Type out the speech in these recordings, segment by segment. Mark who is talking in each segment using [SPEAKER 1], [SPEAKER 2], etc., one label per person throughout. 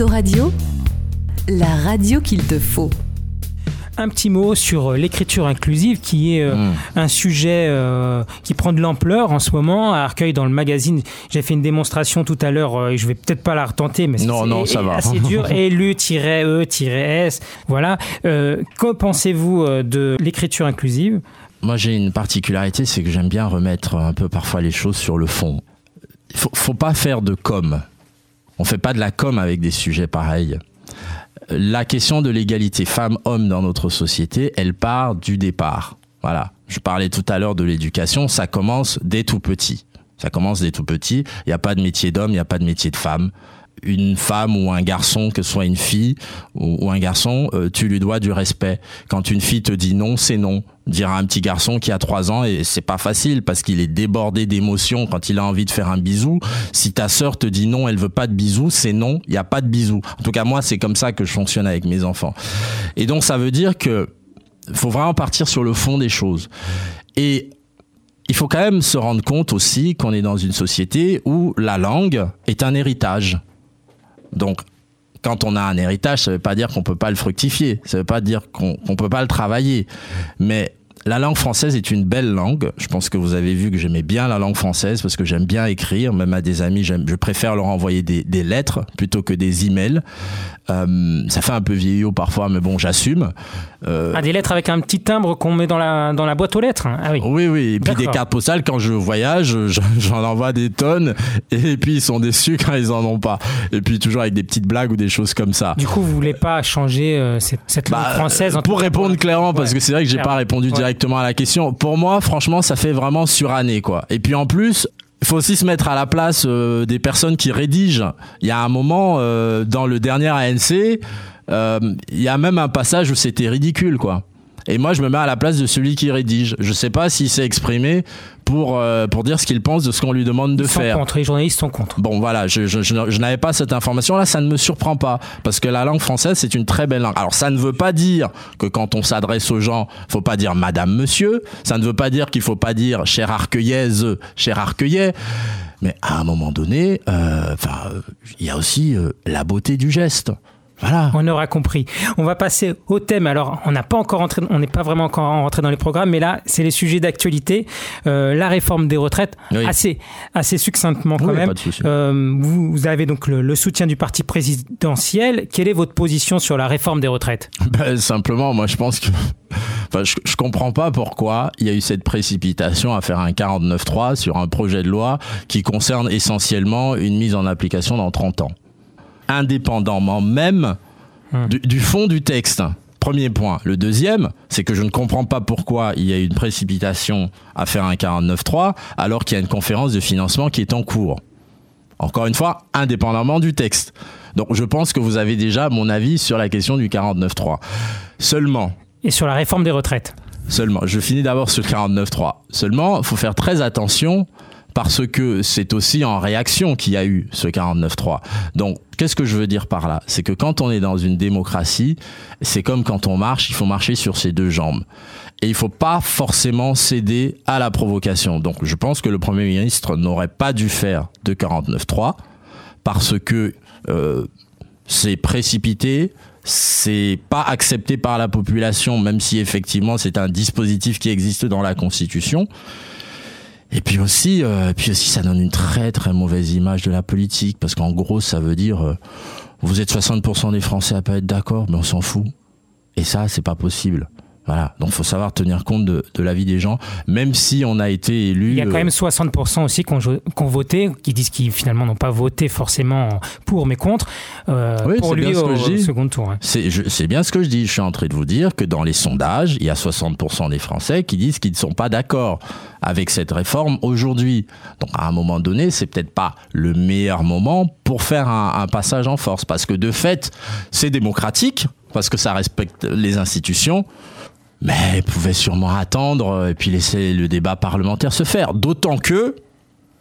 [SPEAKER 1] Autoradio, la radio qu'il te faut.
[SPEAKER 2] Un petit mot sur euh, l'écriture inclusive qui est euh,
[SPEAKER 3] Hmm.
[SPEAKER 2] un sujet euh, qui prend de l'ampleur en ce moment. À Arcueil, dans le magazine, j'ai fait une démonstration tout à l'heure euh, et je vais peut-être pas la retenter, mais
[SPEAKER 3] Non,
[SPEAKER 2] c'est
[SPEAKER 3] non, ça va.
[SPEAKER 2] assez dur. LU-E-S. Voilà. Euh, que pensez-vous de l'écriture inclusive?
[SPEAKER 3] Moi, j'ai une particularité, c'est que j'aime bien remettre un peu parfois les choses sur le fond. Il faut, faut pas faire de com. On fait pas de la com avec des sujets pareils. La question de l'égalité femmes-hommes dans notre société, elle part du départ. Voilà. Je parlais tout à l'heure de l'éducation, ça commence dès tout petit. Ça commence dès tout petit. Il n'y a pas de métier d'homme, il n'y a pas de métier de femme. Une femme ou un garçon, que ce soit une fille ou, un garçon, euh, tu lui dois du respect. Quand une fille te dit non, c'est non. Dire à un petit garçon qui a trois ans, et c'est pas facile parce qu'il est débordé d'émotions quand il a envie de faire un bisou. Si ta sœur te dit non, elle veut pas de bisou, c'est non, il n'y a pas de bisou. En tout cas, moi, c'est comme ça que je fonctionne avec mes enfants. Et donc, ça veut dire que faut vraiment partir sur le fond des choses. Et il faut quand même se rendre compte aussi qu'on est dans une société où la langue est un héritage. Donc, quand on a un héritage, ça ne veut pas dire qu'on peut pas le fructifier, ça ne veut pas dire qu'on ne peut pas le travailler. Mais la langue française est une belle langue. Je pense que vous avez vu que j'aimais bien la langue française parce que j'aime bien écrire. Même à des amis, je préfère leur envoyer des, des lettres plutôt que des emails. Euh, ça fait un peu vieillot parfois, mais bon, j'assume. Euh,
[SPEAKER 2] ah, Des lettres avec un petit timbre qu'on met dans la, dans la boîte aux lettres. Ah oui.
[SPEAKER 3] oui, oui. Et puis des cartes postales, quand je voyage, je- j'en envoie des tonnes. Et puis ils sont déçus quand ils en ont pas. Et puis toujours avec des petites blagues ou des choses comme ça.
[SPEAKER 2] Du coup, vous voulez pas changer euh, cette, cette langue
[SPEAKER 3] Bah,
[SPEAKER 2] française en tout
[SPEAKER 3] pour répondre clairement, parce que c'est vrai que j'ai pas répondu
[SPEAKER 2] Ouais.
[SPEAKER 3] directement à la question. Pour moi, franchement, ça fait vraiment suranné, quoi. Et puis en plus, il faut aussi se mettre à la place euh, des personnes qui rédigent. Il y a un moment euh, dans le dernier ANC, euh, il y a même un passage où c'était ridicule, quoi. Et moi, je me mets à la place de celui qui rédige. Je sais pas s'il s'est exprimé pour euh, pour dire ce qu'il pense de ce qu'on lui demande de
[SPEAKER 2] Ils sont
[SPEAKER 3] faire.
[SPEAKER 2] contre, les journalistes sont contre.
[SPEAKER 3] Bon, voilà, je, je, je, je n'avais pas cette information-là, ça ne me surprend pas, parce que la langue française, c'est une très belle langue. Alors, ça ne veut pas dire que quand on s'adresse aux gens, faut pas dire madame, monsieur, ça ne veut pas dire qu'il faut pas dire chère arcueillaise, cher arcueillet, mais à un moment donné, euh, il y a aussi euh, la beauté du geste. Voilà.
[SPEAKER 2] On aura compris. On va passer au thème. Alors, on n'a pas encore entré, on n'est pas vraiment encore rentré dans les programmes, mais là, c'est les sujets d'actualité. Euh, la réforme des retraites,
[SPEAKER 3] Oui.
[SPEAKER 2] assez, assez succinctement quand
[SPEAKER 3] Oui,
[SPEAKER 2] même.
[SPEAKER 3] pas de souci.
[SPEAKER 2] Euh, vous, vous avez donc le, le soutien du parti présidentiel. Quelle est votre position sur la réforme des retraites?
[SPEAKER 3] Ben, simplement, moi, je pense que. Enfin, je, je comprends pas pourquoi il y a eu cette précipitation à faire un 49.3 sur un projet de loi qui concerne essentiellement une mise en application dans 30 ans. Indépendamment même du, du fond du texte. Premier point. Le deuxième, c'est que je ne comprends pas pourquoi il y a eu une précipitation à faire un 49.3 alors qu'il y a une conférence de financement qui est en cours. Encore une fois, indépendamment du texte. Donc je pense que vous avez déjà mon avis sur la question du 49.3. Seulement,
[SPEAKER 2] Et sur la réforme des retraites
[SPEAKER 3] seulement, je finis d'abord sur le 49.3. Seulement, il faut faire très attention parce que c'est aussi en réaction qu'il y a eu ce 49.3. Donc, qu'est-ce que je veux dire par là? C'est que quand on est dans une démocratie, c'est comme quand on marche, il faut marcher sur ses deux jambes. Et il faut pas forcément céder à la provocation. Donc, je pense que le Premier ministre n'aurait pas dû faire de 49.3 parce que euh, c'est précipité, c'est pas accepté par la population, même si effectivement c'est un dispositif qui existe dans la Constitution. Et puis aussi, euh, puis aussi, ça donne une très très mauvaise image de la politique, parce qu'en gros, ça veut dire, euh, vous êtes 60% des Français à pas être d'accord, mais on s'en fout. Et ça, c'est pas possible. Voilà. Donc, faut savoir tenir compte de, de l'avis des gens, même si on a été élu.
[SPEAKER 2] Il y a quand
[SPEAKER 3] euh,
[SPEAKER 2] même 60% aussi qui ont, voté, qui disent qu'ils finalement n'ont pas voté forcément pour mais contre, euh,
[SPEAKER 3] Oui,
[SPEAKER 2] pour
[SPEAKER 3] c'est
[SPEAKER 2] lui
[SPEAKER 3] bien ce
[SPEAKER 2] au,
[SPEAKER 3] que je
[SPEAKER 2] au
[SPEAKER 3] dis.
[SPEAKER 2] second tour. hein.
[SPEAKER 3] C'est bien ce que je dis. Je suis en train de vous dire que dans les sondages, il y a 60% des Français qui disent qu'ils ne sont pas d'accord avec cette réforme aujourd'hui. Donc à un moment donné, c'est peut-être pas le meilleur moment pour faire un, un passage en force, parce que de fait, c'est démocratique, parce que ça respecte les institutions. Mais ils pouvaient sûrement attendre euh, et puis laisser le débat parlementaire se faire. D'autant que,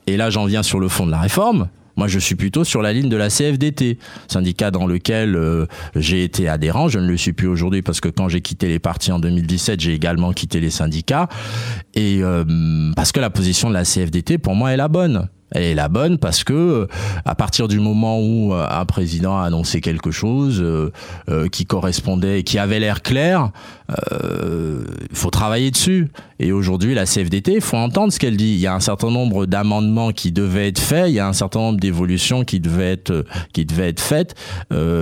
[SPEAKER 3] et là j'en viens sur le fond de la réforme, moi je suis plutôt sur la ligne de la CFDT, syndicat dans lequel euh, j'ai été adhérent. Je ne le suis plus aujourd'hui parce que quand j'ai quitté les partis en 2017, j'ai également quitté les syndicats. Et euh, parce que la position de la CFDT, pour moi, est la bonne. Elle est la bonne parce que à partir du moment où un président a annoncé quelque chose qui correspondait, qui avait l'air clair, il faut travailler dessus. Et aujourd'hui, la CFDT, il faut entendre ce qu'elle dit. Il y a un certain nombre d'amendements qui devaient être faits, il y a un certain nombre d'évolutions qui devaient être qui devaient être faites,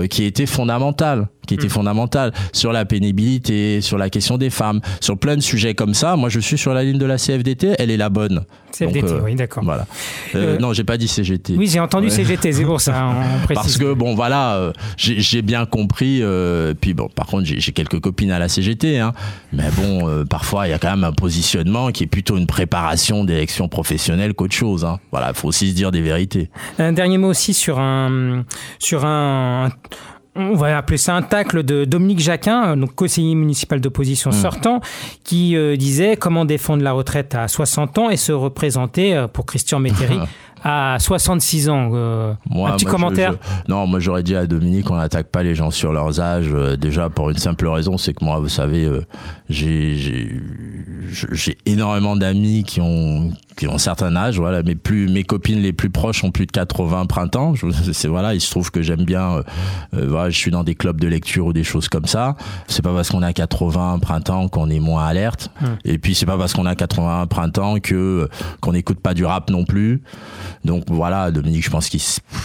[SPEAKER 3] qui étaient fondamentales qui était mm. fondamentale sur la pénibilité, sur la question des femmes, sur plein de sujets comme ça. Moi, je suis sur la ligne de la CFDT, elle est la bonne.
[SPEAKER 2] CFDT, euh, oui, d'accord.
[SPEAKER 3] Voilà. Euh, euh, non, j'ai pas dit CGT.
[SPEAKER 2] Oui, j'ai entendu CGT, c'est pour ça.
[SPEAKER 3] Parce que bon, voilà, j'ai bien compris. puis bon, par contre, j'ai quelques copines à la CGT, hein, mais bon, parfois il y a quand même un positionnement qui est plutôt une préparation d'élections professionnelles qu'autre chose. Hein. Voilà, faut aussi se dire des vérités.
[SPEAKER 2] Un dernier mot aussi sur un sur un on va appeler ça un tacle de Dominique Jacquin, euh, donc conseiller municipal d'opposition mmh. sortant, qui euh, disait comment défendre la retraite à 60 ans et se représenter euh, pour Christian Métairie à 66 ans. un petit commentaire
[SPEAKER 3] Non, moi j'aurais dit à Dominique, on n'attaque pas les gens sur leurs âges. déjà pour une simple raison, c'est que moi, vous savez, j'ai énormément d'amis qui ont qui ont un certain âge, voilà, mes plus mes copines les plus proches ont plus de 80 printemps. C'est voilà, il se trouve que j'aime bien, euh, euh, voilà, je suis dans des clubs de lecture ou des choses comme ça. C'est pas parce qu'on a 80 printemps qu'on est moins alerte. Hum. Et puis c'est pas parce qu'on a 80 printemps que qu'on n'écoute pas du rap non plus. Donc voilà, Dominique, je pense qu'il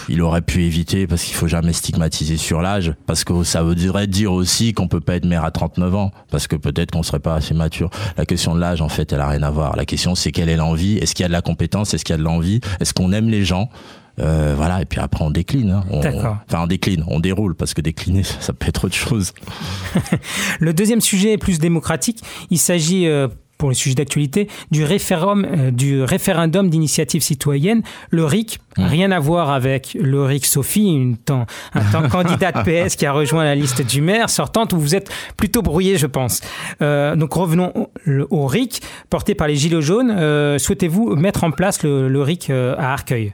[SPEAKER 3] il aurait pu éviter parce qu'il faut jamais stigmatiser sur l'âge, parce que ça voudrait dire aussi qu'on peut pas être maire à 39 ans, parce que peut-être qu'on serait pas assez mature. La question de l'âge, en fait, elle a rien à voir. La question, c'est quelle est l'envie est-ce qu'il y a de la compétence Est-ce qu'il y a de l'envie Est-ce qu'on aime les gens euh, voilà, et puis après on décline. Hein. enfin, on décline, on déroule, parce que décliner, ça, peut être autre chose.
[SPEAKER 2] le deuxième sujet est plus démocratique. Il s'agit euh, pour les sujets d'actualité, du, référendum, euh, du référendum d'initiative citoyenne, le RIC. Mmh. Rien à voir avec le RIC Sophie, une temps, un temps candidate PS qui a rejoint la liste du maire sortante, où vous êtes plutôt brouillé, je pense. Euh, donc revenons au, RIC, porté par les Gilets jaunes. Euh, souhaitez-vous mettre en place le, le RIC à Arcueil?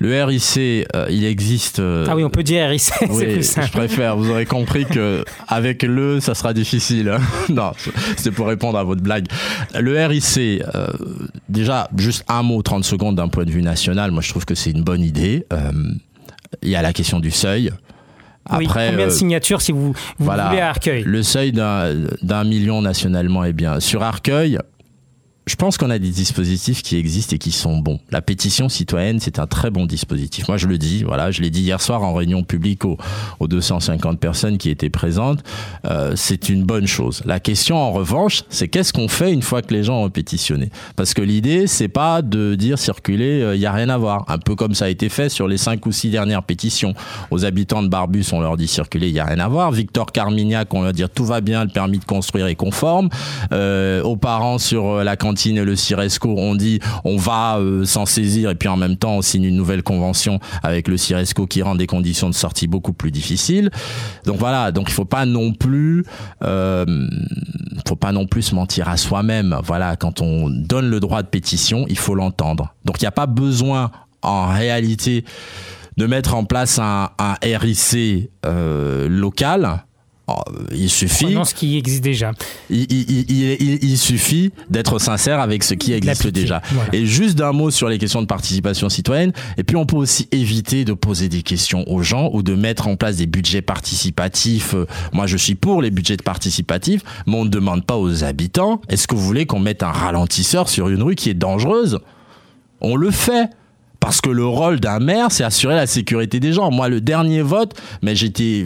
[SPEAKER 3] Le RIC, euh, il existe. Euh,
[SPEAKER 2] ah oui, on peut dire RIC, c'est plus simple.
[SPEAKER 3] Je préfère. Vous aurez compris que avec le, ça sera difficile. Hein. non, c'est pour répondre à votre blague. Le RIC, euh, déjà, juste un mot, 30 secondes d'un point de vue national. Moi, je trouve que c'est une bonne idée. Il y a la question du seuil.
[SPEAKER 2] Après, oui, combien de signatures si vous, vous voulez à Arcueil?
[SPEAKER 3] Le seuil d'un million nationalement est bien. Sur Arcueil, je pense qu'on a des dispositifs qui existent et qui sont bons. La pétition citoyenne, c'est un très bon dispositif. Moi, je le dis, voilà, je l'ai dit hier soir en réunion publique aux, 250 personnes qui étaient présentes. Euh, c'est une bonne chose. La question, en revanche, c'est qu'est-ce qu'on fait une fois que les gens ont pétitionné? Parce que l'idée, c'est pas de dire circuler, il euh, y a rien à voir. Un peu comme ça a été fait sur les cinq ou six dernières pétitions. Aux habitants de Barbus, on leur dit circuler, il y a rien à voir. Victor Carmignac, on leur dit tout va bien, le permis de construire est conforme. Euh, aux parents sur la cantine et le CIRESCO ont dit on va euh, s'en saisir et puis en même temps on signe une nouvelle convention avec le CIRESCO qui rend des conditions de sortie beaucoup plus difficiles. Donc voilà, donc il faut pas non plus, euh, faut pas non plus mentir à soi-même. Voilà, quand on donne le droit de pétition, il faut l'entendre. Donc il n'y a pas besoin en réalité de mettre en place un, un RIC euh, local
[SPEAKER 2] Oh, il suffit. ce qui existe déjà.
[SPEAKER 3] Il, suffit d'être sincère avec ce qui existe déjà. Et juste d'un mot sur les questions de participation citoyenne. Et puis on peut aussi éviter de poser des questions aux gens ou de mettre en place des budgets participatifs. Moi, je suis pour les budgets participatifs, mais on ne demande pas aux habitants. Est-ce que vous voulez qu'on mette un ralentisseur sur une rue qui est dangereuse? On le fait parce que le rôle d'un maire, c'est assurer la sécurité des gens. Moi, le dernier vote, mais j'étais,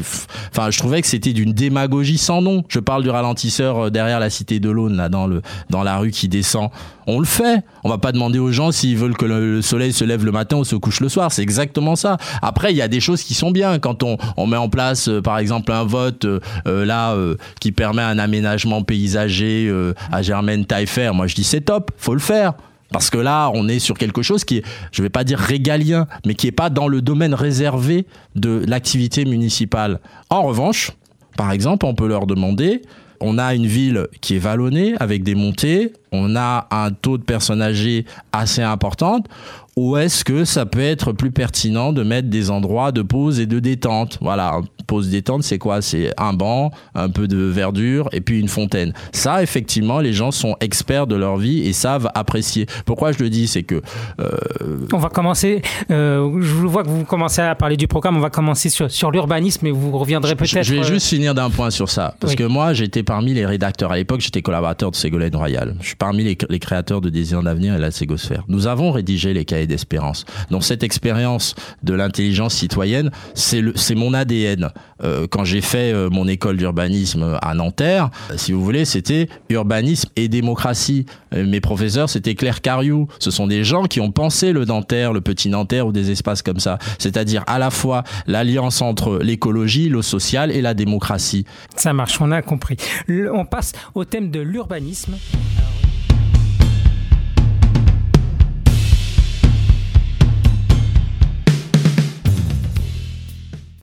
[SPEAKER 3] enfin, je trouvais que c'était d'une démagogie sans nom. Je parle du ralentisseur euh, derrière la cité de l'Aune, là, dans le, dans la rue qui descend. On le fait. On va pas demander aux gens s'ils veulent que le, soleil se lève le matin ou se couche le soir. C'est exactement ça. Après, il y a des choses qui sont bien quand on, on met en place, euh, par exemple, un vote euh, là qui permet un aménagement paysager à Germaine Taillefer. Moi, je dis c'est top. Faut le faire. Parce que là, on est sur quelque chose qui est, je ne vais pas dire régalien, mais qui n'est pas dans le domaine réservé de l'activité municipale. En revanche, par exemple, on peut leur demander, on a une ville qui est vallonnée avec des montées, on a un taux de personnes âgées assez important. ou est-ce que ça peut être plus pertinent de mettre des endroits de pause et de détente? Voilà, pause détente, c'est quoi? C'est un banc, un peu de verdure et puis une fontaine. Ça, effectivement, les gens sont experts de leur vie et savent apprécier. Pourquoi je le dis? C'est que...
[SPEAKER 2] Euh, on va commencer, euh, je vois que vous commencez à parler du programme, on va commencer sur, sur l'urbanisme et vous reviendrez peut-être...
[SPEAKER 3] Je vais euh, juste finir d'un point sur ça. Parce que moi, j'étais parmi les rédacteurs. À l'époque, j'étais collaborateur de Ségolène Royal. Je suis parmi les, les créateurs de Désir d'avenir et la Ségosphère. Nous avons rédigé les cahiers d'espérance. Donc cette expérience de l'intelligence citoyenne, c'est mon ADN. Euh, quand j'ai fait euh, mon école d'urbanisme à Nanterre, si vous voulez, c'était urbanisme et démocratie. Euh, mes professeurs, c'était Claire Cariou. Ce sont des gens qui ont pensé le Nanterre, le petit Nanterre ou des espaces comme ça. C'est-à-dire à la fois l'alliance entre l'écologie, le social et la démocratie.
[SPEAKER 2] Ça marche, on a compris. on passe au thème de l'urbanisme.